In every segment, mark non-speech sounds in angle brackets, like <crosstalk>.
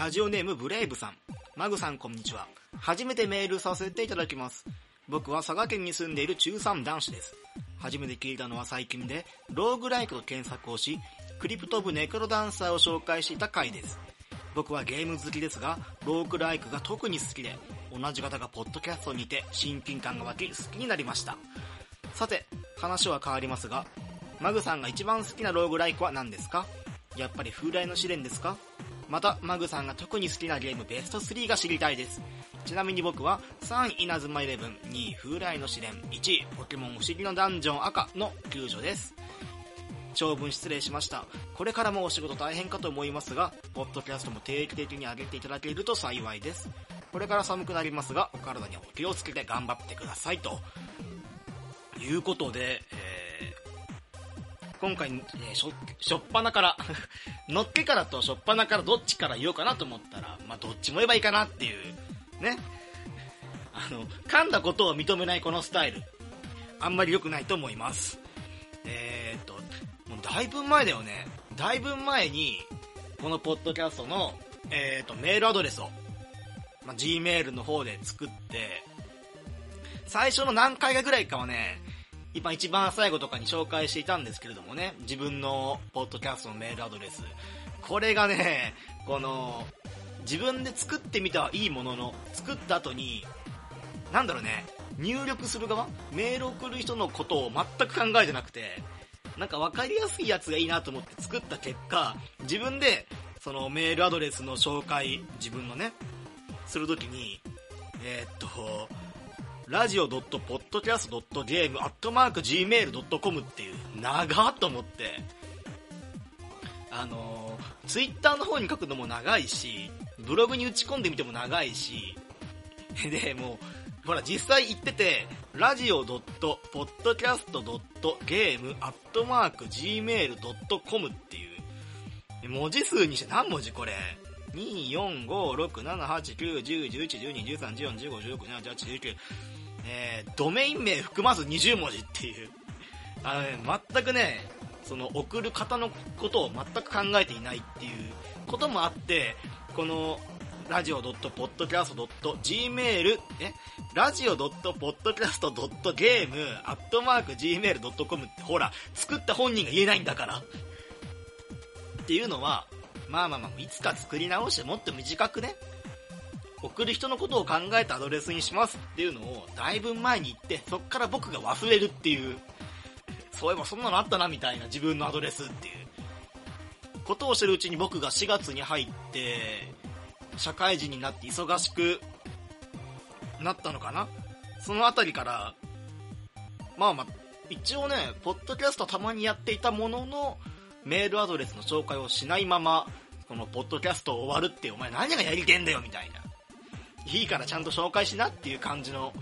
ラジオネームブレイブさん。マグさんこんにちは。初めてメールさせていただきます。僕は佐賀県に住んでいる中3男子です。初めて聞いたのは最近で、ローグライクと検索をし、クリプト部ネクロダンサーを紹介していた回です。僕はゲーム好きですが、ローグライクが特に好きで、同じ方がポッドキャストにて親近感が湧き好きになりました。さて、話は変わりますが、マグさんが一番好きなローグライクは何ですか？やっぱり風来の試練ですか？また、マグさんが特に好きなゲームベスト3が知りたいです。ちなみに僕は3位稲妻イレブン、2位風来の試練、1位ポケモン不思議のダンジョン赤の救助です。長文失礼しました。これからもお仕事大変かと思いますが、ポッドキャストも定期的に上げていただけると幸いです。これから寒くなりますが、お体にお気をつけて頑張ってくださいと。いうことで、えー、今回、え、しょ、しょっぱなから、<laughs> のっけからとしょっぱなからどっちから言おうかなと思ったら、まあ、どっちも言えばいいかなっていう、ね。あの、噛んだことを認めないこのスタイル、あんまり良くないと思います。えー、っと、もうだいぶ前だよね。だいぶ前に、このポッドキャストの、えー、っと、メールアドレスを、まあ、Gmail の方で作って、最初の何回かぐらいかはね、今一番最後とかに紹介していたんですけれどもね、自分のポッドキャストのメールアドレス。これがね、この、自分で作ってみたはいいものの、作った後に、なんだろうね、入力する側？メール送る人のことを全く考えてなくて、なんか分かりやすいやつがいいなと思って作った結果、自分で、そのメールアドレスの紹介、自分のね、するときに、えー、っと、ラジオ .podcast.game.gmail.com っていう、長っと思って、あのー、ツイッターの方に書くのも長いし、ブログに打ち込んでみても長いし、で、もう、ほら、実際言ってて、ラジオ .podcast.game.gmail.com っていう、文字数にして何文字これ ?2,4,5,6,7,8,9,10,11,12,13,14,15,16,17,18,19 えー、ドメイン名含まず20文字っていう。あのね、全くね、その送る方のことを全く考えていないっていうこともあって、この、ラジオ .podcast.gmail、え？ラジオ .podcast.game.gmail.com ってほら、作った本人が言えないんだから。っていうのは、まあまあまあ、いつか作り直してもっと短くね、送る人のことを考えたアドレスにしますっていうのをだいぶ前に言って、そっから僕が忘れるっていう、そういえばそんなのあったなみたいな自分のアドレスっていう、ことをしてるうちに僕が4月に入って、社会人になって忙しくなったのかな？そのあたりから、まあまあ、一応ね、ポッドキャストたまにやっていたものの、メールアドレスの紹介をしないまま、このポッドキャスト終わるって、お前何がやりてんだよみたいな。いいからちゃんと紹介しなっていう感じの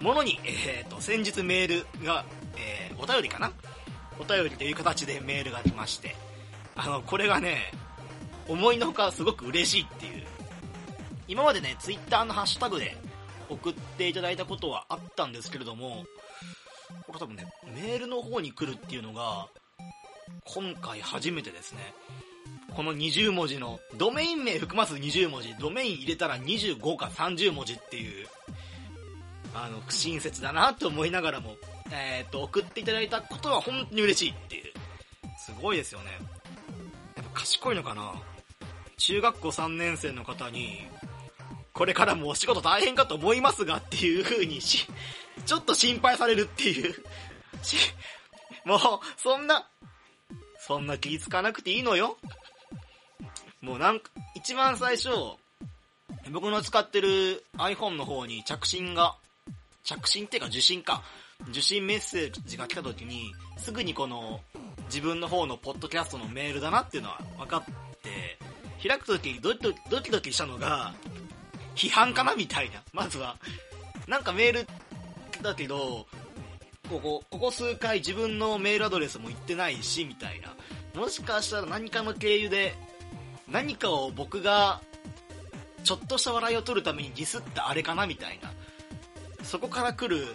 ものに、えーと、先日メールが、えー、お便りかな？お便りという形でメールが来まして、あの、これがね、思いのほかすごく嬉しいっていう。今までね、ツイッターのハッシュタグで送っていただいたことはあったんですけれども、これ多分ね、メールの方に来るっていうのが、今回初めてですね。この20文字の、ドメイン名含まず20文字、ドメイン入れたら25か30文字っていう、あの、不親切だなと思いながらも、えっ、と、送っていただいたことは本当に嬉しいっていう。すごいですよね。やっぱ賢いのかな中学校3年生の方に、これからもお仕事大変かと思いますがっていう風にし、ちょっと心配されるっていう。し、もう、そんな、そんな気ぃつかなくていいのよ。もうなんか、一番最初、僕の使ってる iPhone の方に着信が、着信っていうか受信か、受信メッセージが来た時に、すぐにこの、自分の方のポッドキャストのメールだなっていうのは分かって、開く時にドキドキドキしたのが、批判かなみたいな。まずは、なんかメールだけど、ここ、ここ数回自分のメールアドレスも言ってないし、みたいな。もしかしたら何かの経由で、何かを僕が、ちょっとした笑いを取るためにディスったあれかなみたいな。そこから来る、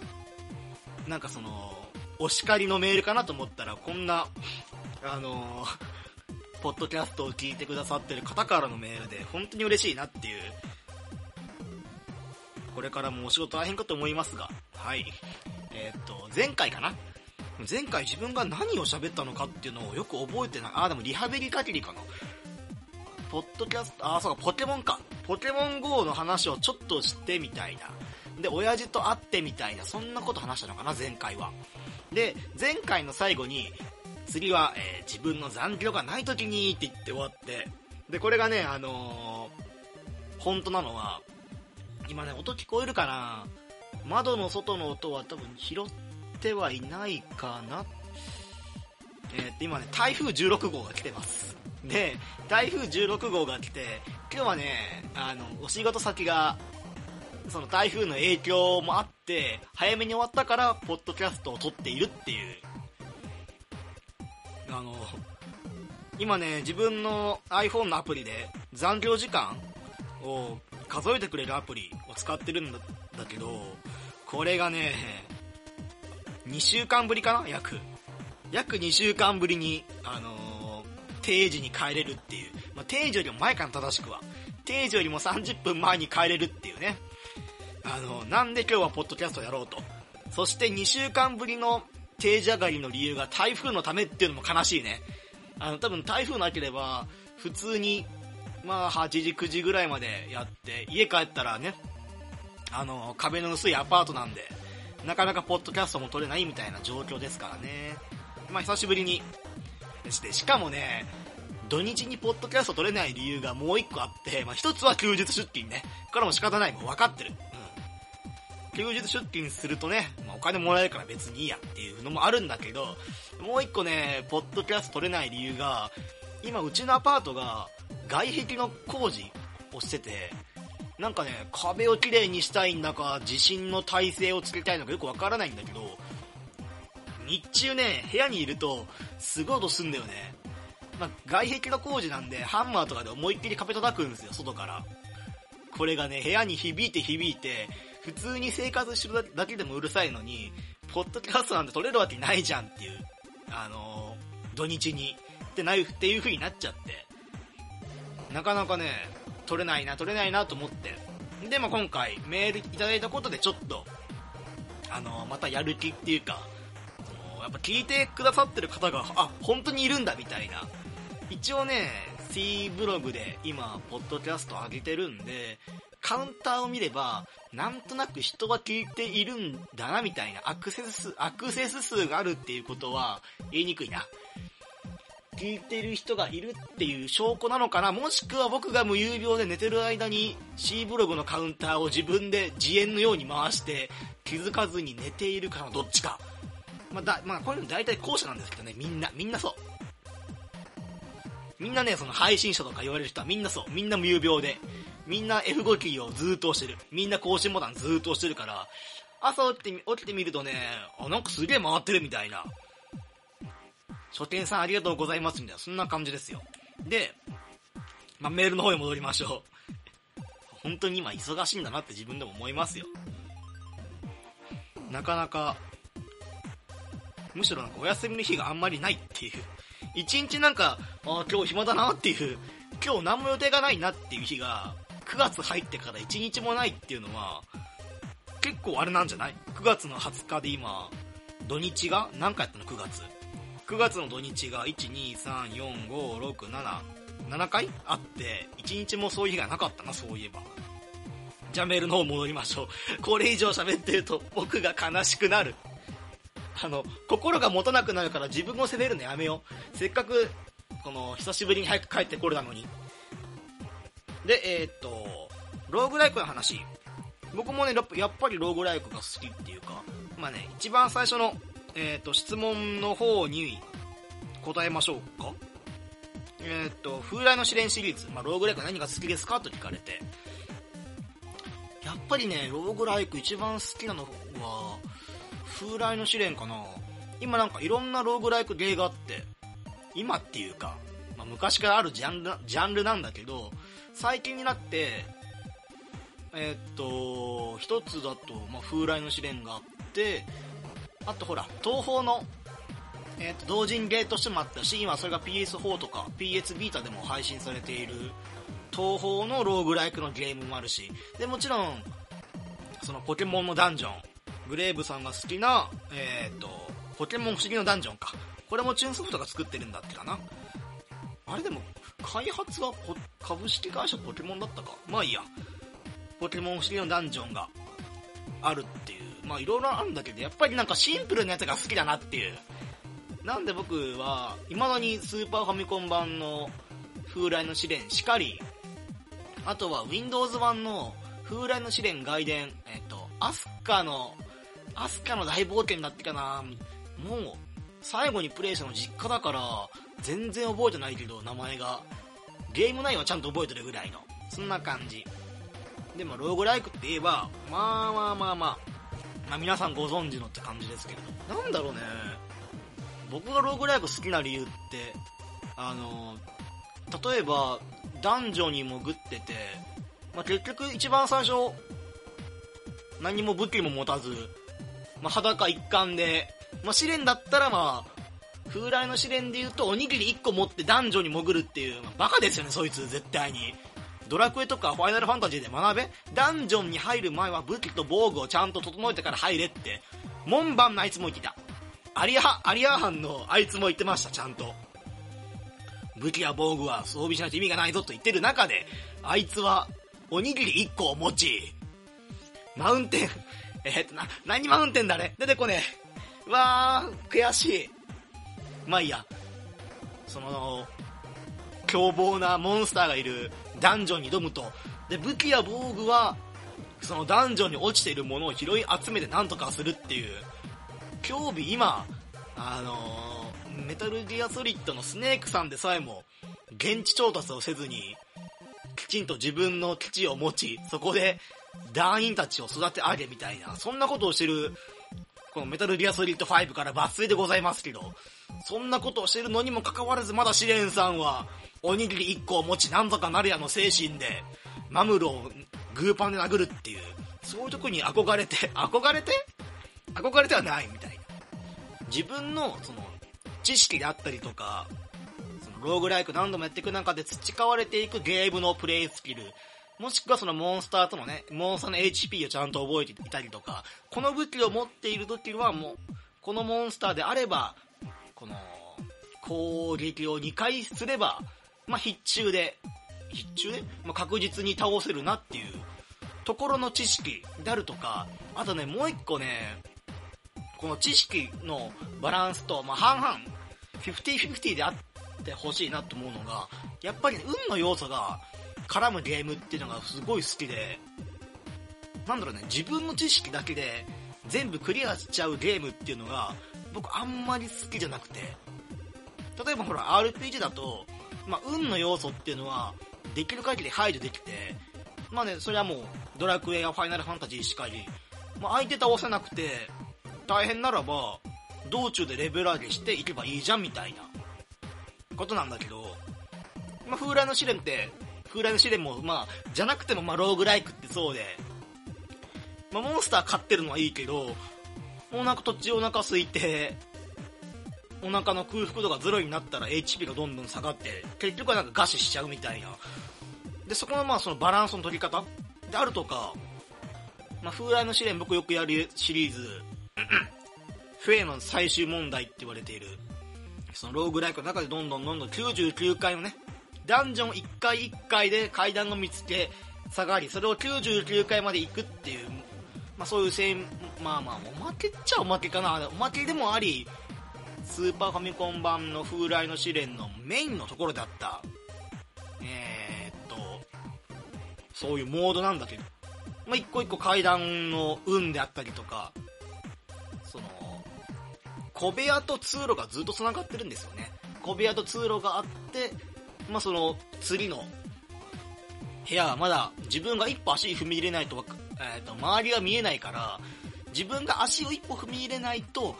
なんかその、お叱りのメールかなと思ったら、こんな、あのーポッドキャストを聞いてくださってる方からのメールで、本当に嬉しいなっていう。これからもお仕事大変かと思いますが、はい。えー、っと、前回かな？前回自分が何を喋ったのかっていうのをよく覚えてない。あ、でもリハビリ限りかな。ポッドキャスト、あ、そうか、ポケモンか。ポケモン GO の話をちょっとしてみたいな。で、親父と会ってみたいな、そんなこと話したのかな、前回は。で、前回の最後に、次は、えー、自分の残業がない時にって言って終わって、で、これがね、あのー、本当なのは、今ね、音聞こえるかな窓の外の音は多分拾ってはいないかなえー、っと、今ね、台風16号が来てます。で、台風16号が来て、今日はね、あの、お仕事先が、その台風の影響もあって、早めに終わったから、ポッドキャストを撮っているっていう。あの、今ね、自分の iPhone のアプリで残業時間を数えてくれるアプリを使ってるんだけど、これがね、2週間ぶりかな約。約2週間ぶりに、あのー、定時に帰れるっていう。まあ、定時よりも前かな、正しくは。定時よりも30分前に帰れるっていうね。あの、なんで今日はポッドキャストやろうと。そして2週間ぶりの定時上がりの理由が台風のためっていうのも悲しいね。あの、多分台風なければ、普通にまあ、8時、9時ぐらいまでやって、家帰ったらね、あの、壁の薄いアパートなんで、なかなかポッドキャストも撮れないみたいな状況ですからね。まあ、久しぶりに。して、しかもね、土日にポッドキャスト撮れない理由がもう一個あって、まあ、一つは休日出勤ね。これも仕方ない。もう分かってる。うん。休日出勤するとね、まあ、お金もらえるから別にいいやっていうのもあるんだけど、もう一個ね、ポッドキャスト撮れない理由が、今うちのアパートが外壁の工事をしてて、なんかね、壁をきれいにしたいんだか、地震の体勢をつけたいのかよくわからないんだけど、日中ね、部屋にいると、すごい音すんだよね。まあ、外壁の工事なんで、ハンマーとかで思いっきり壁叩くんですよ、外から。これがね、部屋に響いて響いて、普通に生活してるだけでもうるさいのに、ポッドキャストなんて撮れるわけないじゃんっていう、あのー、土日に。ってないっていう風になっちゃって、なかなかね、取れないな、取れないなと思って。で、も今回メールいただいたことでちょっと、あの、またやる気っていうか、やっぱ聞いてくださってる方が、あ、本当にいるんだみたいな。一応ね、C ブログで今、ポッドキャスト上げてるんで、カウンターを見れば、なんとなく人が聞いているんだなみたいな、アクセス数、アクセス数があるっていうことは言いにくいな。聞いてる人がいるっていう証拠なのかな？もしくは僕が無有病で寝てる間に C ブログのカウンターを自分で自演のように回して気づかずに寝ているかのどっちか。まあ、だ、まあ、こういうの大体後者なんですけどね、みんな、みんなそう。みんなね、その配信者とか言われる人はみんなそう。みんな無病で。みんな F5 キーをずーっと押してる。みんな更新ボタンずーっと押してるから、朝起きて、起きてみるとね、あ、なんかすげえ回ってるみたいな。書店さんありがとうございますみたいな、そんな感じですよ。で、まあ、メールの方に戻りましょう。<laughs> 本当に今忙しいんだなって自分でも思いますよ。なかなか、むしろなんかお休みの日があんまりないっていう。一日なんか、あ今日暇だなっていう、今日何も予定がないなっていう日が、9月入ってから1日もないっていうのは、結構あれなんじゃない ?9 月の20日で今、土日が何回やったの ?9 月。9月の土日が1,2,3,4,5,6,7 7回あって、1日もそういう日がなかったな、そういえば。じゃあメールの方戻りましょう。これ以上喋ってると僕が悲しくなる。あの、心が持たなくなるから自分を責めるのやめよう。せっかく、この、久しぶりに早く帰ってこれたのに。で、えー、っと、ローグライクの話。僕もね、やっぱりローグライクが好きっていうか、まあね、一番最初のえっ、と、質問の方に答えましょうか。えっ、と、風来の試練シリーズ、まあ、ローグライク何が好きですかと聞かれて、やっぱりね、ローグライク一番好きなのは、風来の試練かな。今なんかいろんなローグライク芸があって、今っていうか、まあ、昔からあるジャンル、ジャンルなんだけど、最近になって、えっ、と、一つだと、まあ、風来の試練があって、あとほら、東宝のえー、と同人ゲーとしてもあったし今それが PS4 とか PS ビータでも配信されている東宝のローグライクのゲームもあるしでもちろんそのポケモンのダンジョングレーブさんが好きな、えー、とポケモン不思議のダンジョンか。これもチューンソフトが作ってるんだってかな。あれでも開発は株式会社ポケモンだったか。まあいいや。ポケモン不思議のダンジョンがあるっていう。まあいろいろあるんだけどやっぱりなんかシンプルなやつが好きだなっていう。なんで僕は、未だにスーパーファミコン版の風来の試練しかり、あとは Windows 版の風来の試練外伝、えっと、アスカの、アスカの大冒険だってかなもう、最後にプレイしたの実家だから、全然覚えてないけど、名前が。ゲーム内はちゃんと覚えてるぐらいの。そんな感じ。でも、ローグライクって言えば、まあまあまあまあ、まあ皆さんご存知のって感じですけれど。なんだろうね。僕がローグライク好きな理由って、あの、例えば、男女に潜ってて、まあ、結局一番最初、何も武器も持たず、まあ、裸一貫で、まあ、試練だったらまあ、風来の試練で言うと、おにぎり1個持って男女に潜るっていう、まあ、バカですよね、そいつ、絶対に。ドラクエとかファイナルファンタジーで学べダンジョンに入る前は武器と防具をちゃんと整えてから入れって、門番のあいつも言ってた。アリア、アリアハンのあいつも言ってました、ちゃんと。武器や防具は装備しないと意味がないぞと言ってる中で、あいつは、おにぎり1個を持ち、マウンテン、えー、っとな、何マウンテンだね出てこねえ。わー、悔しい。まあいいや。その、凶暴なモンスターがいるダンジョンに挑むと。で、武器や防具は、そのダンジョンに落ちているものを拾い集めて何とかするっていう、今日日今、あのー、メタルギアソリッドのスネークさんでさえも、現地調達をせずに、きちんと自分の基地を持ち、そこで団員たちを育て上げみたいな、そんなことをしてる、このメタルギアソリッド5から抜粋でございますけど、そんなことをしてるのにもかかわらずまだ試練さんは、おにぎり1個を持ちなんとかなるやの精神で、マムロをグーパンで殴るっていう、そういうとこに憧れて、憧れて？憧れてはないみたいな。自分の、その、知識であったりとか、その、ローグライク何度もやっていく中で培われていくゲームのプレイスキル、もしくはそのモンスターとのね、モンスターの HP をちゃんと覚えていたりとか、この武器を持っている時はもう、このモンスターであれば、この、攻撃を2回すれば、まあ、必中で、必中？で、まあ、確実に倒せるなっていうところの知識であるとか、あとね、もう一個ね、この知識のバランスと、まあ、半々、50-50であってほしいなと思うのが、やっぱり、運の要素が絡むゲームっていうのがすごい好きで、なんだろうね、自分の知識だけで全部クリアしちゃうゲームっていうのが、僕あんまり好きじゃなくて、例えばほら、RPG だと、まあ、運の要素っていうのは、できる限り排除できて、まあね、それはもう、ドラクエやファイナルファンタジーしかり、まあ、相手倒せなくて、大変ならば、道中でレベル上げしていけばいいじゃんみたいなことなんだけど、まあ、風来の試練って、風来の試練も、まあ、じゃなくても、まあ、ローグライクってそうで、まあ、モンスター飼ってるのはいいけど、もうなんか途中お腹空いて、お腹の空腹度がゼロになったら HP がどんどん下がって、結局はなんか餓死しちゃうみたいな。で、そこのまあそのバランスの取り方であるとか、まあ、風来の試練僕よくやるシリーズ、<clears throat> フェイの最終問題って言われている、そのローグライクの中でどんどんどんどん99回のね、ダンジョン1回1回で階段を見つけ、下がり、それを99回まで行くっていう、まあそういうせい、まあまあ、おまけっちゃおまけかな。おまけでもあり、スーパーファミコン版の風来の試練のメインのところだった、えー、っと、そういうモードなんだけど、まあ、一個一個階段の運であったりとか、その、小部屋と通路がずっと繋がってるんですよね。小部屋と通路があって、まあ、その、次の部屋はまだ自分が一歩足踏み入れないと、えー、と、周りが見えないから、自分が足を一歩踏み入れないと、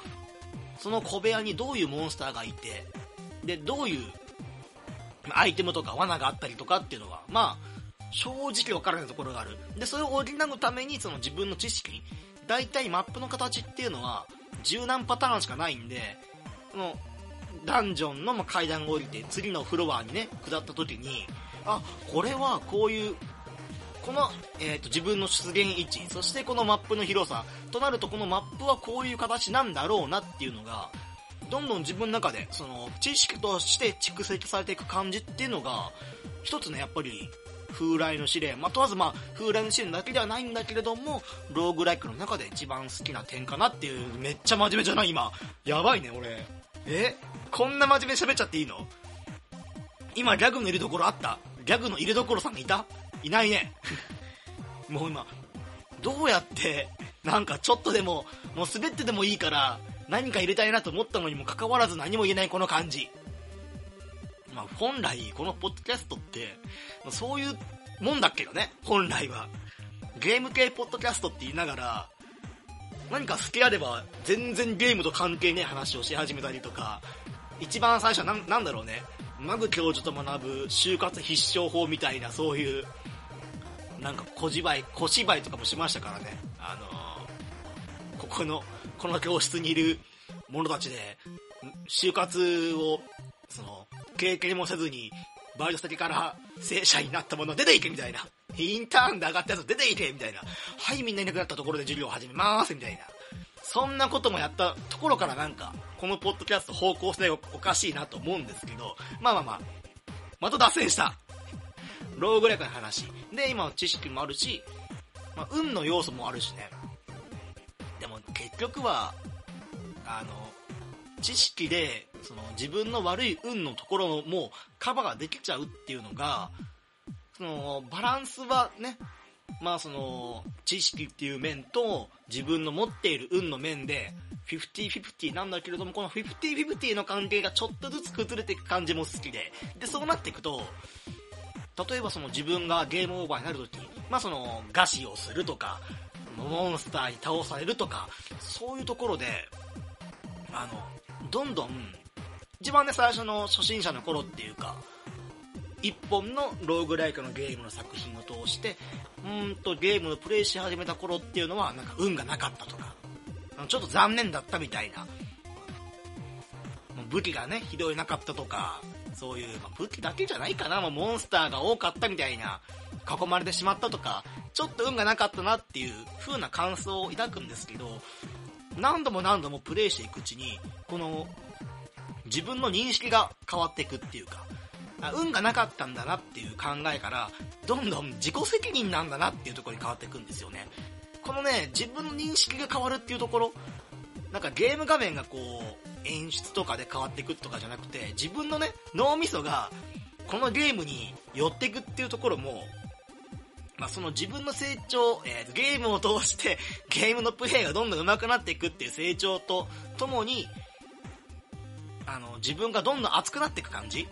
その小部屋にどういうモンスターがいて、で、どういうアイテムとか罠があったりとかっていうのが、まあ、正直わからないところがある。で、それを補うために、その自分の知識、大体マップの形っていうのは、柔軟パターンしかないんで、その、ダンジョンの階段を降りて次のフロアにね、下った時に、あ、これはこういう、この、えっ、と、自分の出現位置、そしてこのマップの広さ、となるとこのマップはこういう形なんだろうなっていうのが、どんどん自分の中で、その、知識として蓄積されていく感じっていうのが、一つね、やっぱり、風来の試練、まあ、問わずまあ、風来の試練だけではないんだけれども、ローグライクの中で一番好きな点かなっていう、めっちゃ真面目じゃない？今。やばいね、俺。えこんな真面目に喋っちゃっていいの？今、ギャグのいるところあった？ギャグの入れどころさんいた？いないね。<laughs> もう今、どうやって、なんかちょっとでも、もう滑ってでもいいから、何か入れたいなと思ったのにもかかわらず何も言えないこの感じ。まあ、本来、このポッドキャストって、そういうもんだけどね、本来は。ゲーム系ポッドキャストって言いながら、何か好きあれば、全然ゲームと関係ねえ話をし始めたりとか、一番最初はななんだろうね、マグ教授と学ぶ就活必勝法みたいな、そういう、なんか小芝居、小芝居とかもしましたからね。あのー、ここの、この教室にいる者たちで、就活を、その、経験もせずに、バイト先から正社員になった者出ていけみたいな。インターンで上がったやつ出ていけみたいな。はい、みんないなくなったところで授業を始めますみたいな。そんなこともやったところからなんか、このポッドキャスト方向性おかしいなと思うんですけど、まあまあまあ、また脱線した。ローグライクの話。で、今の知識もあるし、まあ、運の要素もあるしね。でも結局は、あの、知識で、その自分の悪い運のところもカバーができちゃうっていうのが、そのバランスはね、まあその知識っていう面と自分の持っている運の面で50-50なんだけれども、この50-50の関係がちょっとずつ崩れていく感じも好きで、で、そうなっていくと、例えばその自分がゲームオーバーになるとき、まあその、餓死をするとか、モンスターに倒されるとか、そういうところで、あの、どんどん、一番ね、最初の初心者の頃っていうか、一本のローグライクのゲームの作品を通して、うんとゲームをプレイし始めた頃っていうのは、なんか運がなかったとか、ちょっと残念だったみたいな。武器がね、ひどいなかったとか、そういう、まあ、武器だけじゃないかな、まあ、モンスターが多かったみたいな、囲まれてしまったとか、ちょっと運がなかったなっていう風な感想を抱くんですけど、何度も何度もプレイしていくうちに、この、自分の認識が変わっていくっていうか、運がなかったんだなっていう考えから、どんどん自己責任なんだなっていうところに変わっていくんですよね。このね、自分の認識が変わるっていうところ、なんかゲーム画面がこう、演出とかで変わっていくとかじゃなくて、自分のね、脳みそが、このゲームに寄っていくっていうところも、まあ、その自分の成長、えー、ゲームを通してゲームのプレイがどんどん上手くなっていくっていう成長とともに、あの、自分がどんどん熱くなっていく感じ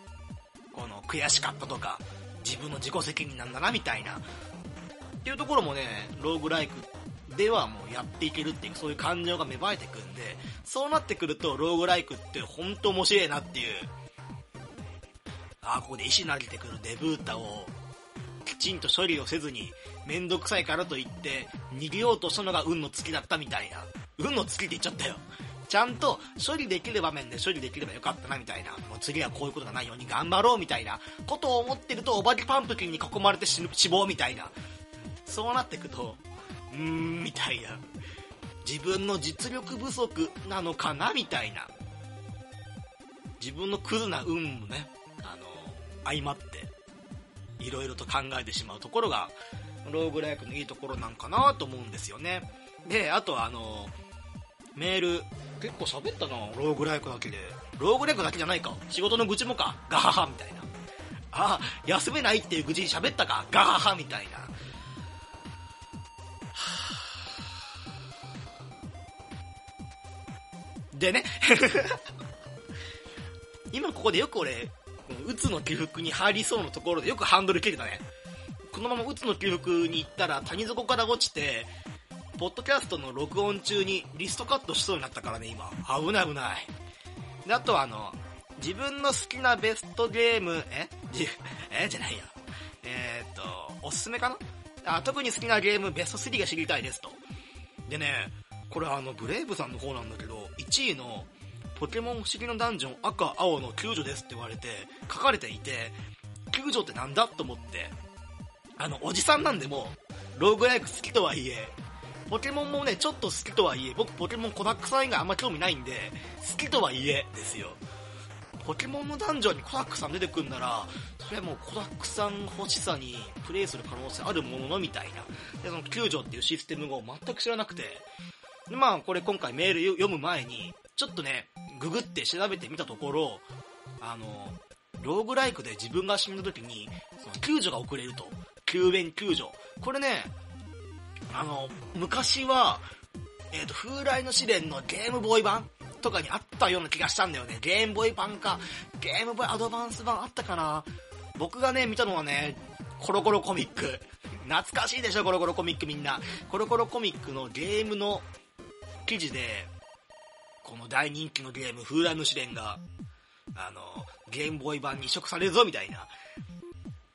この悔しかったとか、自分の自己責任なんだなみたいな。っていうところもね、ローグライクではもうやっていけるっていう、そういう感情が芽生えてくんで、そうなってくると、ローグライクって本当面白いなっていう。ああ、ここで石投げてくるデブータを、きちんと処理をせずに、めんどくさいからといって、逃げようとしたのが運の月だったみたいな。運の月って言っちゃったよ。ちゃんと処理できる場面で処理できればよかったなみたいな、もう次はこういうことがないように頑張ろうみたいなことを思ってると、お化けパンプキンに囲まれて死亡みたいな。そうなってくと、うーん、みたいな。自分の実力不足なのかなみたいな。自分のクズな運もね、あの、相まって、いろいろと考えてしまうところが、ローグライクのいいところなんかなと思うんですよね。で、あとはあの、メール、結構喋ったな、ローグライクだけで。ローグライクだけじゃないか。仕事の愚痴もか。ガハハみたいな。あ、休めないっていう愚痴喋ったか。ガハハみたいな。<sighs> でね <laughs> 今ここでよく俺、うつの起伏に入りそうなところでよくハンドル切れたね。このままうつの起伏に行ったら谷底から落ちて、ポッドキャストの録音中にリストカットしそうになったからね、今。危ない危ない。で、あとはあの、自分の好きなベストゲーム、え？え？じゃないや。えー、っと、おすすめかな？あ特に好きなゲームベスト3が知りたいですと。でね、これあの、ブレイブさんの方なんだけど、1位の、ポケモン不思議のダンジョン赤、青の救助ですって言われて、書かれていて、救助ってなんだと思って、あの、おじさんなんでも、ローグライク好きとはいえ、ポケモンもね、ちょっと好きとはいえ、僕ポケモンコダックさん以外あんま興味ないんで、好きとはいえですよ。ポケモンのダンジョンにコダックさん出てくんなら、それはもうコダックさん欲しさにプレイする可能性あるもののみたいな。で、その救助っていうシステムを全く知らなくて、で、まあこれ今回メール読む前に、ちょっとね、ググって調べてみたところ、あの、ローグライクで自分が死んだ時に、その救助が遅れると。救援救助。これね、あの、昔は、えっ、ー、と、風来の試練のゲームボーイ版とかにあったような気がしたんだよね。ゲームボーイ版か、ゲームボーイアドバンス版あったかな僕がね、見たのはね、コロコロコミック。懐かしいでしょ、コロコロコミックみんな。コロコロコミックのゲームの記事で、この大人気のゲーム、風来の試練が、あの、ゲームボーイ版に移植されるぞ、みたいな。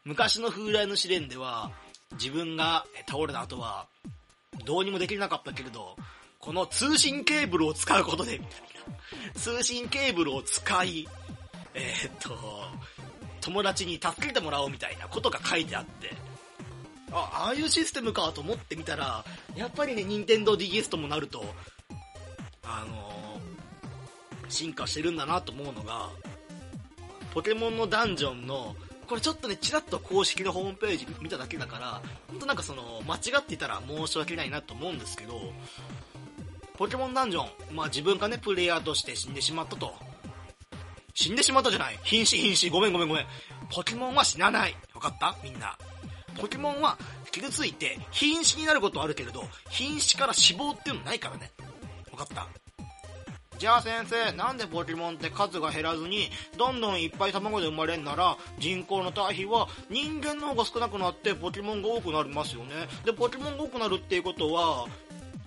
昔の風来の試練では、自分が倒れた後は、どうにもできなかったけれど、この通信ケーブルを使うことで、みたいな。通信ケーブルを使い、えー、っと、友達に助けてもらおうみたいなことが書いてあって、あ、ああいうシステムかと思ってみたら、やっぱりね、任天堂 DS ともなると、あのー、進化してるんだなと思うのが、ポケモンのダンジョンのこれちょっとね、ちらっと公式のホームページ見ただけだから、ほんとなんかその、間違っていたら申し訳ないなと思うんですけど、ポケモンダンジョン、まあ自分がね、プレイヤーとして死んでしまったと。死んでしまったじゃない。瀕死瀕死。ごめんごめんごめん。ポケモンは死なない。わかった？みんな。ポケモンは傷ついて瀕死になることはあるけれど、瀕死から死亡っていうのないからね。わかった？じゃあ先生、なんでポケモンって数が減らずに、どんどんいっぱい卵で生まれんなら、人口の対比は人間の方が少なくなってポケモンが多くなりますよね。で、ポケモンが多くなるっていうことは、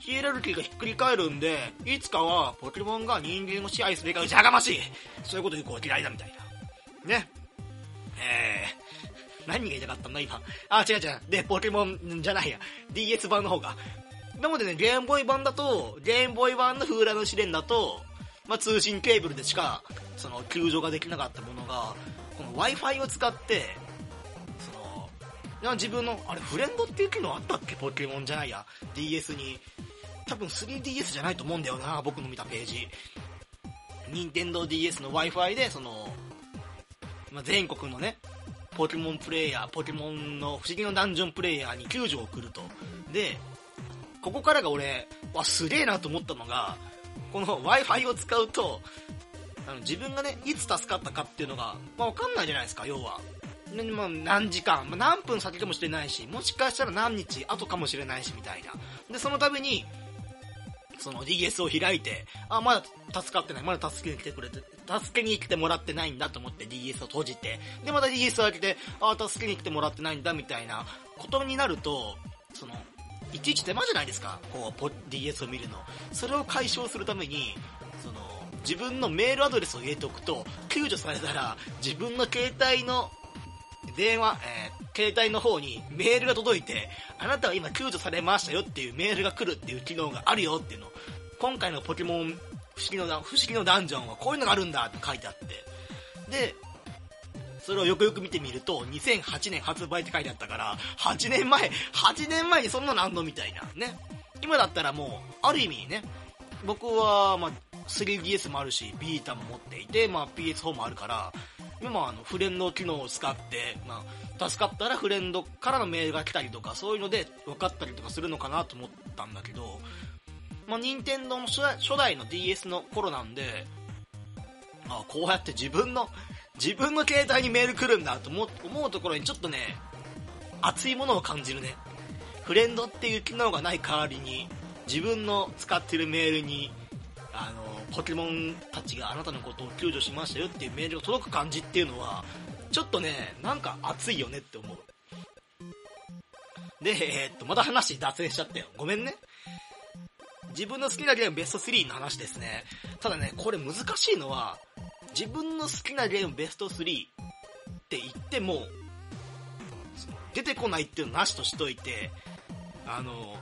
ヒエラルキーがひっくり返るんで、いつかはポケモンが人間を支配すべきか、じゃがましいそういうこと言う子嫌いだみたいな。ね。えー、何が言いたかったんだ今。あ、違う違う。で、ポケモンじゃないや。DS 版の方が。なのでね、ゲームボーイ版だと、ゲームボーイ版の風来の試練だと、まあ、通信ケーブルでしか、その、救助ができなかったものが、この Wi-Fi を使って、その、自分の、あれ、フレンドっていう機能あったっけ？ポケモンじゃないや。DS に。多分 3DS じゃないと思うんだよな、僕の見たページ。任天堂 d s の Wi-Fi で、その、まあ、全国のね、ポケモンプレイヤー、ポケモンの不思議のダンジョンプレイヤーに救助を送ると。で、ここからが俺、わ、すげえなと思ったのが、この Wi-Fi を使うと、あの自分がね、いつ助かったかっていうのが、まあ、わかんないじゃないですか、要は。で、まあ、何時間、まあ、何分先かもしれないし、もしかしたら何日後かもしれないし、みたいな。で、その度に、その DS を開いて、あ、まだ助かってない、まだ助けに来てくれて、助けに来てもらってないんだと思って DS を閉じて、で、また DS を開けて、あ、助けに来てもらってないんだ、みたいなことになると、その、いちいち手間じゃないですか、こう、DS を見るの。それを解消するために、その、自分のメールアドレスを入れておくと、救助されたら、自分の携帯の電話、えー、携帯の方にメールが届いて、あなたは今救助されましたよっていうメールが来るっていう機能があるよっていうの。今回のポケモン不思議の不思議のダンジョンはこういうのがあるんだって書いてあって。で、それをよくよく見てみると、2008年発売って書いてあったから、8年前、8年前にそんなのあんのみたいな。ね。今だったらもう、ある意味ね、僕は、まあ、3DS もあるし、ビータも持っていて、まあ、PS4 もあるから、今あの、フレンド機能を使って、まあ、助かったらフレンドからのメールが来たりとか、そういうので分かったりとかするのかなと思ったんだけど、まあ、任天堂の初代の DS の頃なんで、あこうやって自分の自分の携帯にメール来るんだと思うところにちょっとね、熱いものを感じるね。フレンドっていう機能がない代わりに、自分の使ってるメールに、あの、ポケモンたちがあなたのことを救助しましたよっていうメールが届く感じっていうのは、ちょっとね、なんか熱いよねって思う。で、えー、っと、また話脱線しちゃったよ。ごめんね。自分の好きなゲームベスト3の話ですね。ただね、これ難しいのは、自分の好きなゲームベスト3って言っても、出てこないっていうのなしとしといて、あの、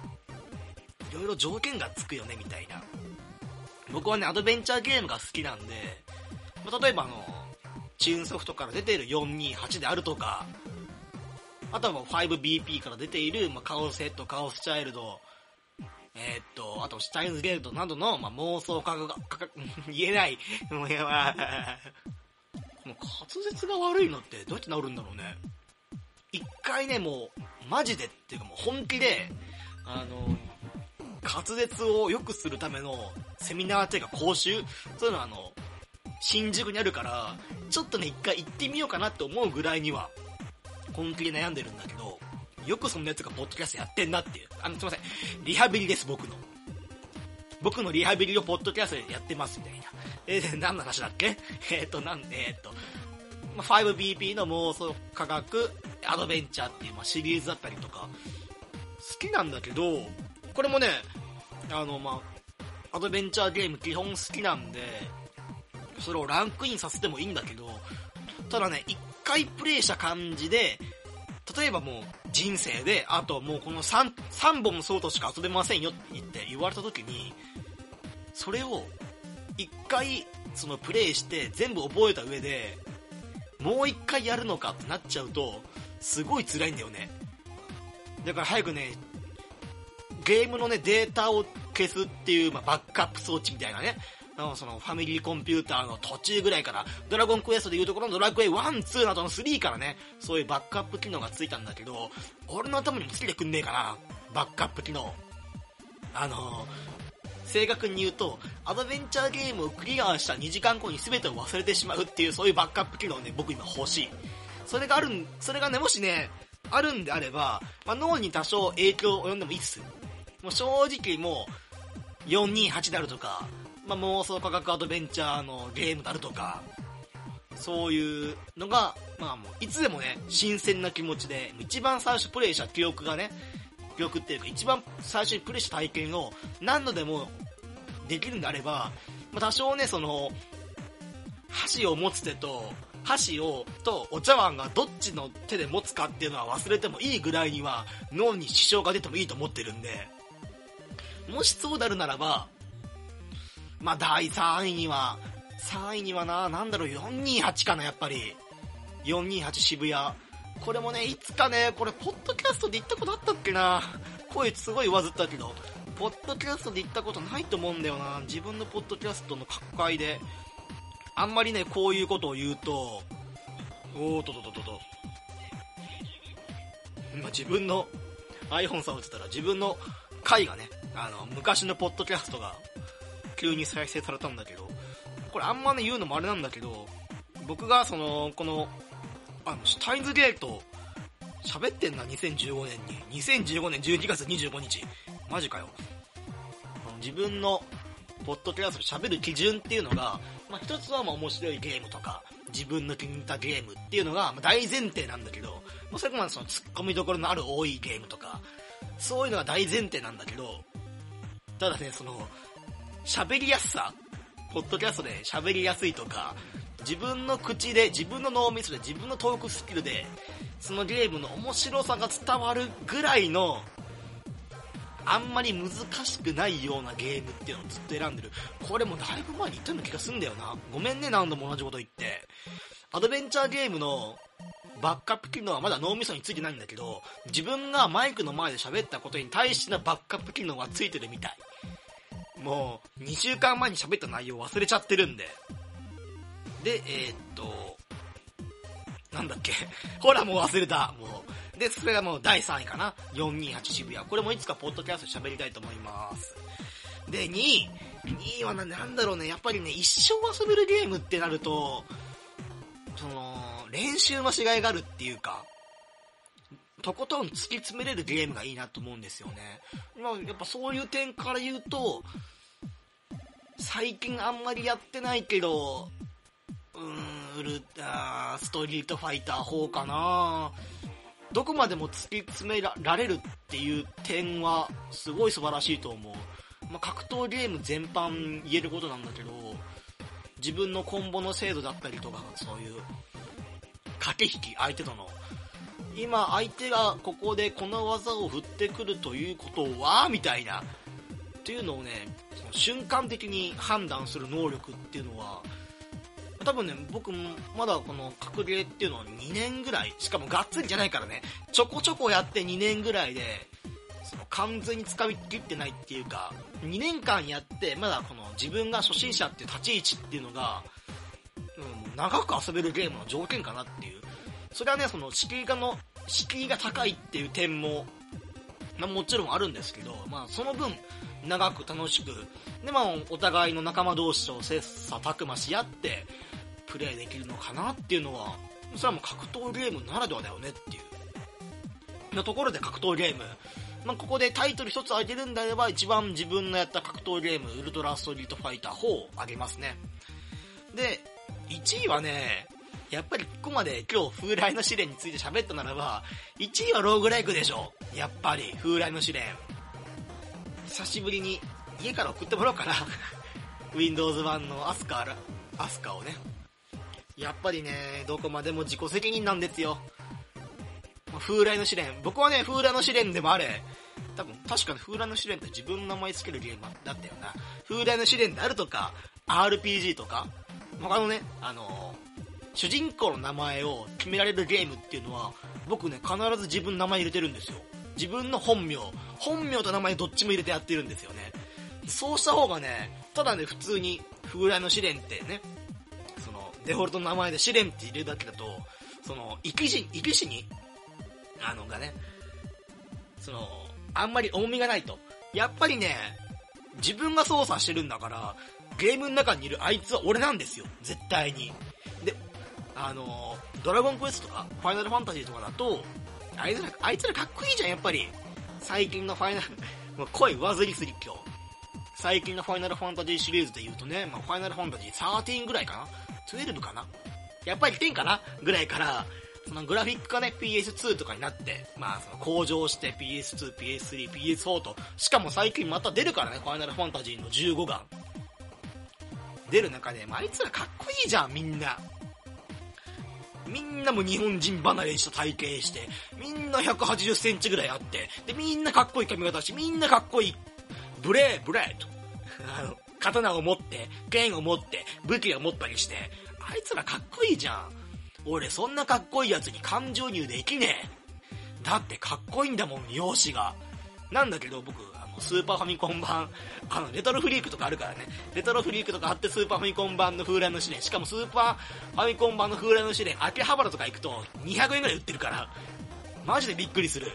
いろいろ条件がつくよね、みたいな。僕はね、アドベンチャーゲームが好きなんで、まあ、例えばあの、チューンソフトから出ている428であるとか、あとは 5BP から出ている、まあ、カオスヘッド、カオスチャイルド、えー、っと、あと、シュタインズゲートなどの、まあ、妄想価格が、価格、言えない。<laughs> もう、や、まあ、この滑舌が悪いのってどうやって治るんだろうね。一回ね、もう、マジでっていうかもう本気で、あの、滑舌を良くするためのセミナーっていうか講習？そういうのはあの、新宿にあるから、ちょっとね、一回行ってみようかなって思うぐらいには、本気で悩んでるんだけど、よくそんなやつがポッドキャストやってんなっていう。あの、すいません。リハビリです、僕の。僕のリハビリをポッドキャストでやってますみたいな。えー、何の話だっけ？えっ、ー、と、なん、えっ、ー、と、ま 5BP の妄想科学アドベンチャーっていう、ま、シリーズだったりとか、好きなんだけど、これもね、あの、ま、アドベンチャーゲーム基本好きなんで、それをランクインさせてもいいんだけど、ただね、一回プレイした感じで、例えばもう人生で、あともうこの 3, 3本ソードしか遊べませんよって言って言われた時に、それを一回そのプレイして全部覚えた上で、もう一回やるのかってなっちゃうと、すごい辛いんだよね。だから早くね、ゲームのね、データを消すっていう、まあ、バックアップ装置みたいなね、そのファミリーコンピューターの途中ぐらいから、ドラゴンクエストでいうところのドラクエ1、2などの3からね、そういうバックアップ機能がついたんだけど、俺の頭にもつけてくんねえかな、バックアップ機能。あの、正確に言うと、アドベンチャーゲームをクリアした2時間後に全てを忘れてしまうっていう、そういうバックアップ機能ね、僕今欲しい。それがあるん、それがね、もしね、あるんであれば、まあ、脳に多少影響を及んでもいいっす。もう正直もう、428であるとか、まあ、妄想科学アドベンチャーのゲームであるとか、そういうのが、まあもう、いつでもね、新鮮な気持ちで、一番最初プレイした記憶がね、記憶っていうか、一番最初にプレイした体験を何度でもできるんであれば、まあ、多少ね、その、箸を持つ手と、箸を、とお茶碗がどっちの手で持つかっていうのは忘れてもいいぐらいには脳に支障が出てもいいと思ってるんで、もしそうなるならば、まあ第3位には、3位にはな、なんだろう、428かな、やっぱり。428渋谷。これもね、いつかね、これ、ポッドキャストで言ったことあったっけな。声すごい上ずったけど、ポッドキャストで言ったことないと思うんだよな。自分のポッドキャストの各界で。あんまりね、こういうことを言うと、おーととととと。今自分の iPhone 触ってたら自分の回がね、あの、昔のポッドキャストが急に再生されたんだけど、これあんまね言うのもあれなんだけど、僕がその、この、あの、シュタインズゲート、喋ってんな、2015年に。2015年12月25日。マジかよ。自分のポッドキャストで喋る基準っていうのが、まあ、一つはま面白いゲームとか、自分の気に入ったゲームっていうのが、ま、大前提なんだけど、まあ、それまでその突っ込みどころのある多いゲームとか、そういうのが大前提なんだけど、ただね、その、喋りやすさポッドキャストで喋りやすいとか、自分の口で、自分の脳みそで、自分のトークスキルで、そのゲームの面白さが伝わるぐらいのあんまり難しくないようなゲームっていうのをずっと選んでる。これもだいぶ前に言ったような気がすんだよな。ごめんね、何度も同じこと言って。アドベンチャーゲームのバックアップ機能はまだ脳みそについてないんだけど、自分がマイクの前で喋ったことに対してのバックアップ機能はついてるみたい。もう、2週間前に喋った内容忘れちゃってるんで。で、えー、っと、なんだっけ。<laughs> ほら、もう忘れた。もう、で、それがもう第3位かな。428渋谷。これもいつかポッドキャスト喋りたいと思います。で、2位。2位はな、なんだろうね。やっぱりね、一生遊べるゲームってなると、その、練習のしがいがあるっていうか、とことん突き詰めれるゲームがいいなと思うんですよね。まあ、やっぱそういう点から言うと、最近あんまりやってないけど、うーん、ウルあストリートファイター4かなどこまでも突き詰められるっていう点はすごい素晴らしいと思う。まあ、格闘ゲーム全般言えることなんだけど、自分のコンボの精度だったりとか、そういう駆け引き、相手との。今、相手がここでこの技を振ってくるということは、みたいな。っていうのをね、その瞬間的に判断する能力っていうのは、多分ね、僕まだこの格ゲーっていうのは2年ぐらい、しかもがっつりじゃないからね、ちょこちょこやって2年ぐらいで、その完全に掴みきってないっていうか、2年間やって、まだこの自分が初心者っていう立ち位置っていうのが、うん、長く遊べるゲームの条件かなっていう。それはね、その敷居がの、敷居が高いっていう点も、まあ、もちろんあるんですけど、まあその分、長く楽しく、でまあお互いの仲間同士と切磋琢磨し合って、プレイできるのかなっていうのは、それはもう格闘ゲームならではだよねっていう。のところで格闘ゲーム。まあ、ここでタイトル一つ挙げるんであれば、一番自分のやった格闘ゲーム、ウルトラストリートファイター4を挙げますね。で、1位はね、やっぱりここまで今日風来の試練について喋ったならば、1位はローグライクでしょ。やっぱり、風来の試練。久しぶりに家から送ってもらおうかな。<laughs> Windows 版のアスカ、アスカをね。やっぱりね、どこまでも自己責任なんですよ。風来の試練。僕はね、風来の試練でもあれ、多分、確かに風来の試練って自分の名前つけるゲームだったよな。風来の試練であるとか、RPG とか、他のね、あのー、主人公の名前を決められるゲームっていうのは、僕ね、必ず自分の名前入れてるんですよ。自分の本名、本名と名前どっちも入れてやってるんですよね。そうした方がね、ただね、普通に、風来の試練ってねその、デフォルトの名前で試練って入れるだけだと、その、生き死、生き死に、あの、がね、その、あんまり重みがないと。やっぱりね、自分が操作してるんだから、ゲームの中にいるあいつは俺なんですよ。絶対に。で、あの、ドラゴンクエストとか、ファイナルファンタジーとかだと、あいつら、あいつらかっこいいじゃん、やっぱり。最近のファイナル、もう声上ずりすぎ今日。最近のファイナルファンタジーシリーズで言うとね、まあ、ファイナルファンタジー13ぐらいかな12かなやっぱり10かな？ぐらいから、そのグラフィックがね、PS2 とかになって、まあその向上して PS2、PS3、PS4 と、しかも最近また出るからね、ファイナルファンタジーの15が。出る中で、まあ、あいつらかっこいいじゃん、みんな。みんなも日本人離れした体型して、みんな180センチぐらいあって、で、みんなかっこいい髪型して、みんなかっこいい。ブレー、ブレーと。あの、刀を持って、剣を持って、武器を持ったりして、あいつらかっこいいじゃん。俺そんなかっこいいやつに感情入できねえ。だってかっこいいんだもん、容姿が。なんだけど僕、スーパーファミコン版、あの、レトロフリークとかあるからね。レトロフリークとかあってスーパーファミコン版の風来のシレン。しかもスーパーファミコン版の風来のシレン、秋葉原とか行くと200円ぐらい売ってるから。マジでびっくりする。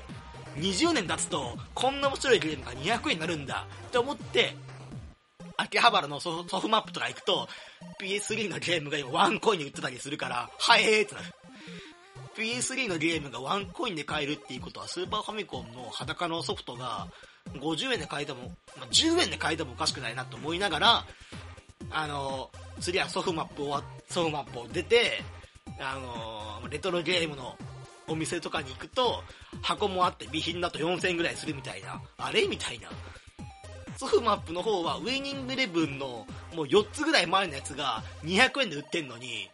20年経つと、こんな面白いゲームが200円になるんだって思って、秋葉原のソフマップとか行くと、PS3 のゲームが今ワンコインで売ってたりするから、はえーってなる。PS3 のゲームがワンコインで買えるっていうことは、スーパーファミコンの裸のソフトが、50円で買えても、まあ、10円で買えてもおかしくないなと思いながら、あの、次はソフマップを、ソフマップを出て、あの、レトロゲームのお店とかに行くと、箱もあって備品だと4000円ぐらいするみたいな、あれみたいな。ソフマップの方はウィニングイレブンのもう4つぐらい前のやつが200円で売ってんのに、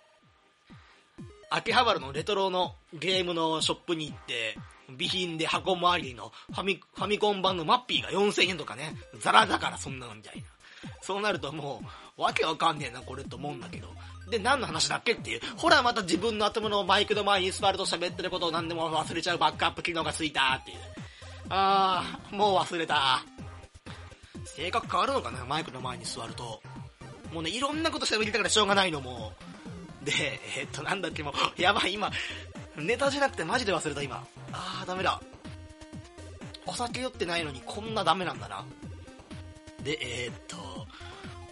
秋葉原のレトロのゲームのショップに行って、備品で箱周りのファミファミコン版のマッピーが4000円とかね、ザラだからそんなのみたいな。そうなるともう、わけわかんねえなこれと思うんだけど。で、何の話だっけっていう。ほらまた自分の頭のマイクの前に座ると喋ってることを何でも忘れちゃうバックアップ機能がついたっていう。あー、もう忘れた。性格変わるのかなマイクの前に座ると。もうね、いろんなこと喋りたからしょうがないのもう。で、え、っと、なんだっけ、もう、やばい、今、ネタじゃなくてマジで忘れた、今。あー、ダメだ。お酒酔ってないのにこんなダメなんだな。で、えー、っと、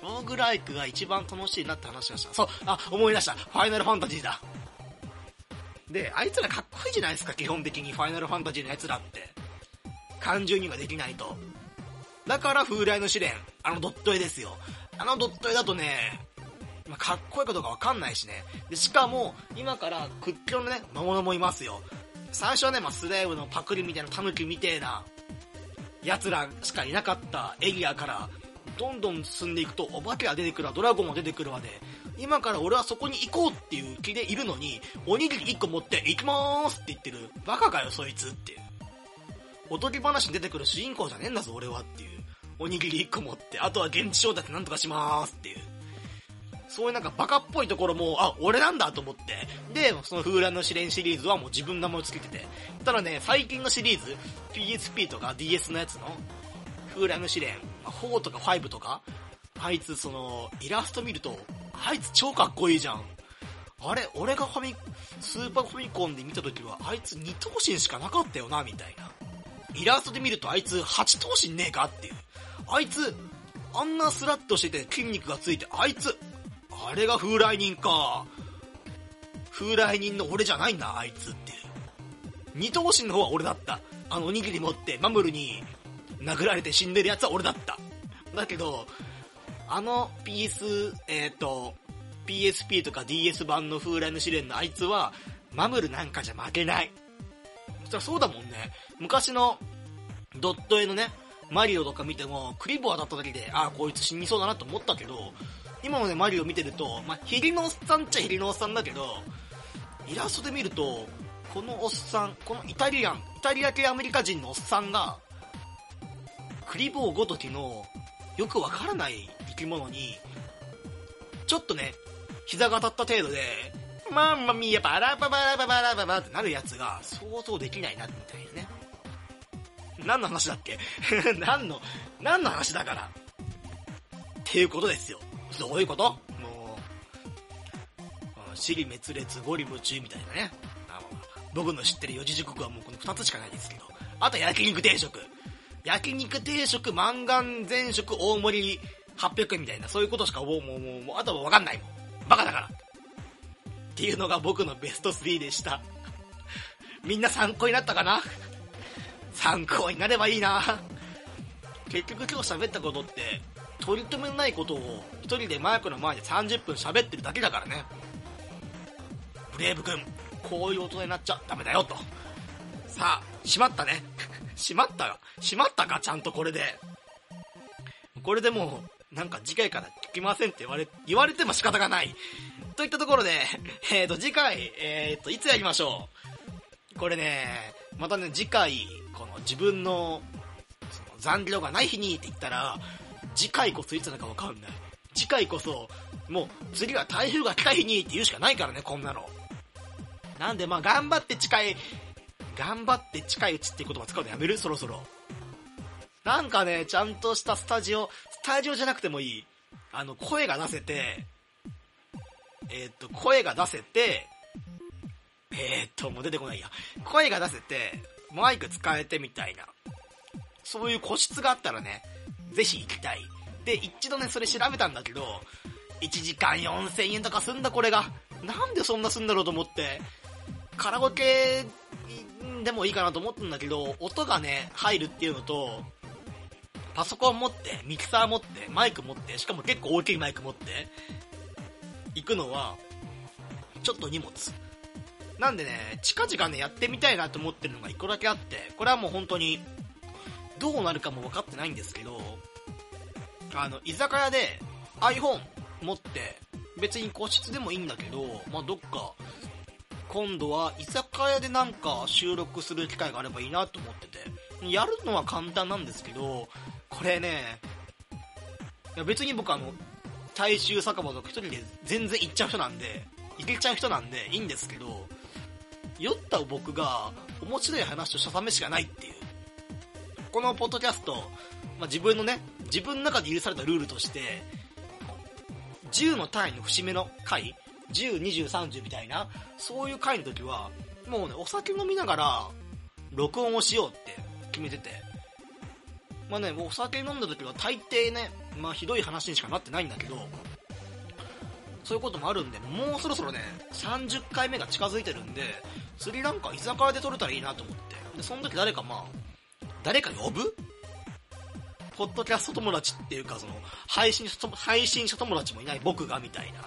ローグライクが一番楽しいなって話がした。そう、あ、思い出した。ファイナルファンタジーだ。で、あいつらかっこいいじゃないですか、基本的にファイナルファンタジーのやつらって。感情にはできないと。だから風来の試練、あのドット絵ですよ。あのドット絵だとね、まあ、かっこいいかどうかわかんないしね。で、しかも、今から屈強のね、魔物もいますよ。最初はね、まあ、スレーブのパクリみたいなタヌキみてえな、奴らしかいなかったエリアから、どんどん進んでいくと、お化けが出てくるわ、ドラゴンも出てくるわで、今から俺はそこに行こうっていう気でいるのに、おにぎり1個持って、行きまーすって言ってる。バカかよ、そいつっていう。おとぎ話に出てくる主人公じゃねえんだぞ、俺はっていう。おにぎり1個持って、あとは現地調達なんとかしまーすっていう。そういうなんかバカっぽいところも、あ、俺なんだと思って。で、その風来の試練シリーズはもう自分の名前を付けてて。ただね、最近のシリーズ、PSP とか DS のやつの、風来の試練、4とか5とか、あいつその、イラスト見ると、あいつ超かっこいいじゃん。あれ、俺がファミ、スーパーファミコンで見た時は、あいつ2頭身しかなかったよな、みたいな。イラストで見るとあいつ8頭身ねえかっていう。あいつ、あんなスラッとしてて筋肉がついて、あいつ、あれが風来人か。風来人の俺じゃないんだ、あいつって。二頭身の方は俺だった。あのおにぎり持ってマムルに殴られて死んでるやつは俺だった。だけど、あの PS、えっ、ー、と、PSP とか DS 版の風来の試練のあいつは、マムルなんかじゃ負けない。そしたらそうだもんね。昔のドット絵のね、マリオとか見ても、クリボアだっただけで、ああ、こいつ死にそうだなと思ったけど、今のね、マリオ見てると、まあ、ヒリのおっさんっちゃヒリのおっさんだけど、イラストで見ると、このおっさん、このイタリアン、イタリア系アメリカ人のおっさんが、クリボーごときの、よくわからない生き物に、ちょっとね、膝が当たった程度で、まんまみやバラババラババラババってなるやつが想像できないな、みたいなね。何の話だっけ？<laughs> 何の、何の話だから？っていうことですよ。どういうこと？もう、尻滅裂、ゴリ夢中みたいなね。僕の知ってる四字熟語はもうこの2つしかないですけど。あと焼肉定食。焼肉定食、満願全食、大盛り800円みたいな、そういうことしかもう、もう、もう、もうあとはわかんないもん。バカだから。っていうのが僕のベスト3でした。みんな参考になったかな？参考になればいいな結局今日喋ったことって、取り留めないことを一人でマイクの前で30分喋ってるだけだからね。ブレイブ君、こういう大人になっちゃダメだよと。さあ、しまったね。<laughs> しまったよ。しまったか、ちゃんとこれで。これでもう、なんか次回から聞きませんって言われ、言われても仕方がない。といったところで、<laughs> えーと、次回、えーと、いつやりましょうこれね、またね、次回、この自分の、その残量がない日にって言ったら、次回こそいつなのかわかんない。次回こそ、もう次は台風が来た日にって言うしかないからね、こんなの。なんでまあ頑張って近い、頑張って近いうちっていう言葉使うのやめる？そろそろ。なんかね、ちゃんとしたスタジオ、スタジオじゃなくてもいい。あの、声が出せて、えー、っと、声が出せて、えー、っと、もう出てこないや。声が出せて、マイク使えてみたいな。そういう個室があったらね、ぜひ行きたい。で、一度ね、それ調べたんだけど、1時間4000円とかすんだこれが。なんでそんなすんだろうと思って、カラオケでもいいかなと思ったんだけど、音がね、入るっていうのと、パソコン持って、ミキサー持って、マイク持って、しかも結構大きいマイク持って、行くのは、ちょっと荷物。なんでね、近々ね、やってみたいなと思ってるのが1個だけあって、これはもう本当に、どうなるかも分かってないんですけど、あの、居酒屋で iPhone 持って、別に個室でもいいんだけど、まあ、どっか、今度は居酒屋でなんか収録する機会があればいいなと思ってて、やるのは簡単なんですけど、これね、いや別に僕あの、大衆酒場とか一人で全然行っちゃう人なんで、行けちゃう人なんでいいんですけど、酔った僕が面白い話としたためしかないっていう。このポッドキャスト、まあ、自分のね、自分の中で許されたルールとして、10の単位の節目の回、10、20、30みたいな、そういう回の時は、もうね、お酒飲みながら、録音をしようって決めてて。まあね、お酒飲んだ時は大抵ね、まあひどい話にしかなってないんだけど、そういうこともあるんで、もうそろそろね、30回目が近づいてるんで、釣りなんか居酒屋で撮れたらいいなと思って。で、その時誰かまあ、誰か呼ぶ？ポッドキャスト友達っていうか、その、配信者、配信者友達もいない僕が、みたいな、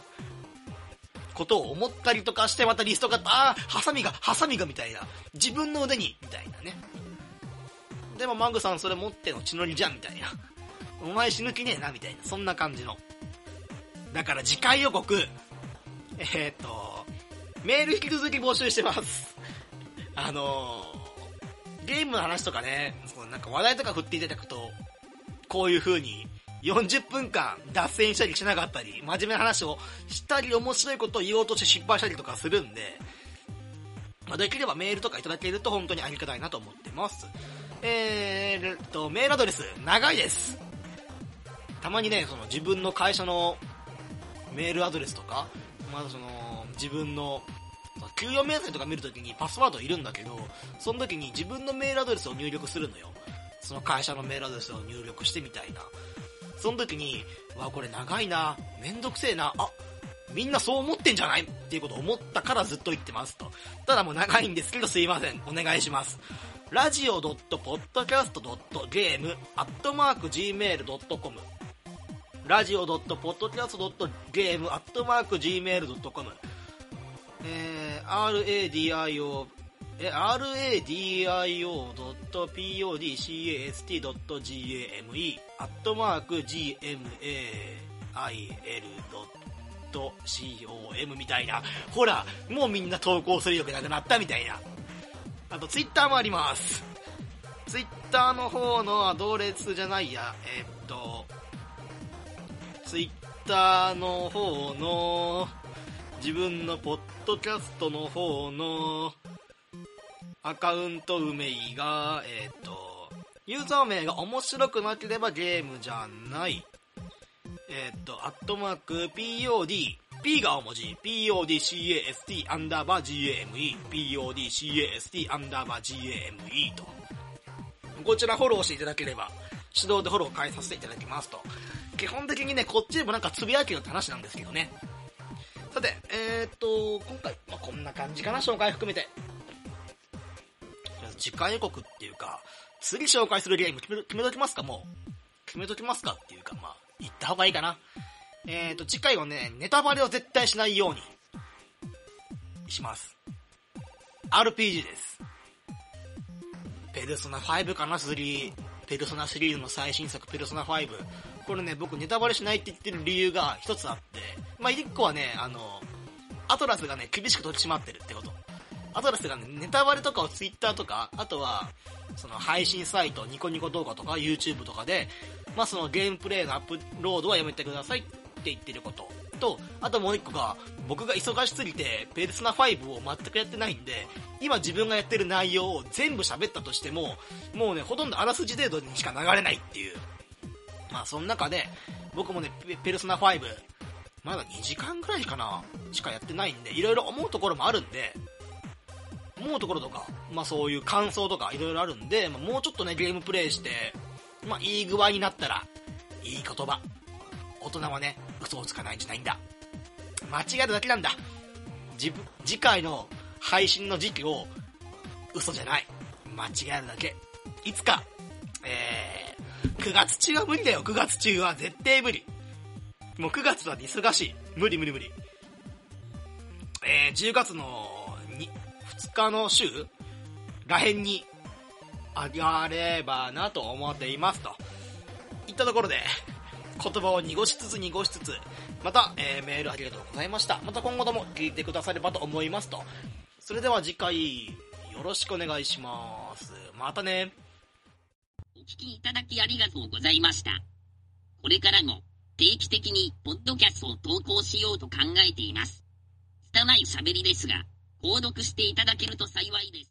ことを思ったりとかして、またリストが、ああ、ハサミが、ハサミが、みたいな。自分の腕に、みたいなね。でも、マグさんそれ持っての血のりじゃん、みたいな。お前死ぬ気ねえな、みたいな。そんな感じの。だから次回予告、えー、っと、メール引き続き募集してます。あのー、ゲームの話とかね、そのなんか話題とか振っていただくと、こういう風に40分間脱線したりしなかったり、真面目な話をしたり面白いことを言おうとして失敗したりとかするんで、まあ、できればメールとかいただけると本当にありがたいなと思ってます。えーっと、メールアドレス、長いです。たまにね、その自分の会社のメールアドレスとか、まだその、自分の、給与明細とか見るときにパスワードいるんだけど、その時に自分のメールアドレスを入力するのよ。その会社のメールアドレスを入力してみたいな。その時に、わ、これ長いな、めんどくせえな、あ、みんなそう思ってんじゃないっていうことを思ったからずっと言ってますと。ただもう長いんですけどすいません。お願いします。ラジオ .podcast.game アットマーク gmail.com ラジオ .podcast.game えー、radio radio.podcast.game アットマーク gmail.com みたいな。ほら、もうみんな投稿するよくなくなったみたいな。あと、ツイッターもあります。ツイッターの方のアドレスじゃないや、えー、っと、ツイッターの方の、自分のポッドキャストの方の、アカウント名が、えっ、ー、と、ユーザー名が面白くなければゲームじゃない。えっ、ー、と、アットマーク、POD、P が大文字、PODCAST アンダーバー GAME、PODCAST アンダーバー GAME と。こちらフォローしていただければ、手動でフォロー返させていただきますと。基本的にね、こっちでもなんかつぶやけよって話なんですけどね。さて、えー、っと、今回、まあ、こんな感じかな、紹介含めて。次回予告っていうか、次紹介するゲーム決め決めときますか、もう。決めときますかっていうか、まあ、言った方がいいかな。えーと、次回はね、ネタバレを絶対しないように、します。RPG です。ペルソナ5かな、3。ペルソナシリーズの最新作、ペルソナ5。これね、僕ネタバレしないって言ってる理由が一つあって、まあ、一個はね、あの、アトラスがね、厳しく取り締まってるってこと。アトラスがね、ネタバレとかを Twitter とか、あとは、その配信サイト、ニコニコ動画とか YouTube とかで、まあそのゲームプレイのアップロードはやめてくださいって言ってること。と、あともう一個が、僕が忙しすぎて、ペルソナ5を全くやってないんで、今自分がやってる内容を全部喋ったとしても、もうね、ほとんどあらすじ程度にしか流れないっていう。まあその中で、僕もね、ペルソナ5、まだ2時間ぐらいかな、しかやってないんで、いろいろ思うところもあるんで、思うところとか、まあそういう感想とかいろいろあるんで、まあ、もうちょっとね、ゲームプレイして、まあいい具合になったら、いい言葉。大人はね、嘘をつかないんじゃないんだ。間違えるだけなんだ。自分、次回の配信の時期を、嘘じゃない。間違えるだけ。いつか、えー、9月中は無理だよ、9月中は絶対無理。もう9月は忙しい。無理無理無理。えー、10月の2日の週らへんにあがればなと思っていますと。いったところで、言葉を濁しつつ濁しつつ、また、えー、メールありがとうございました。また今後とも聞いてくださればと思いますと。それでは次回、よろしくお願いします。またね。聞きいただきありがとうございました。これからも定期的にポッドキャストを投稿しようと考えています。拙い喋りですが、購読していただけると幸いです。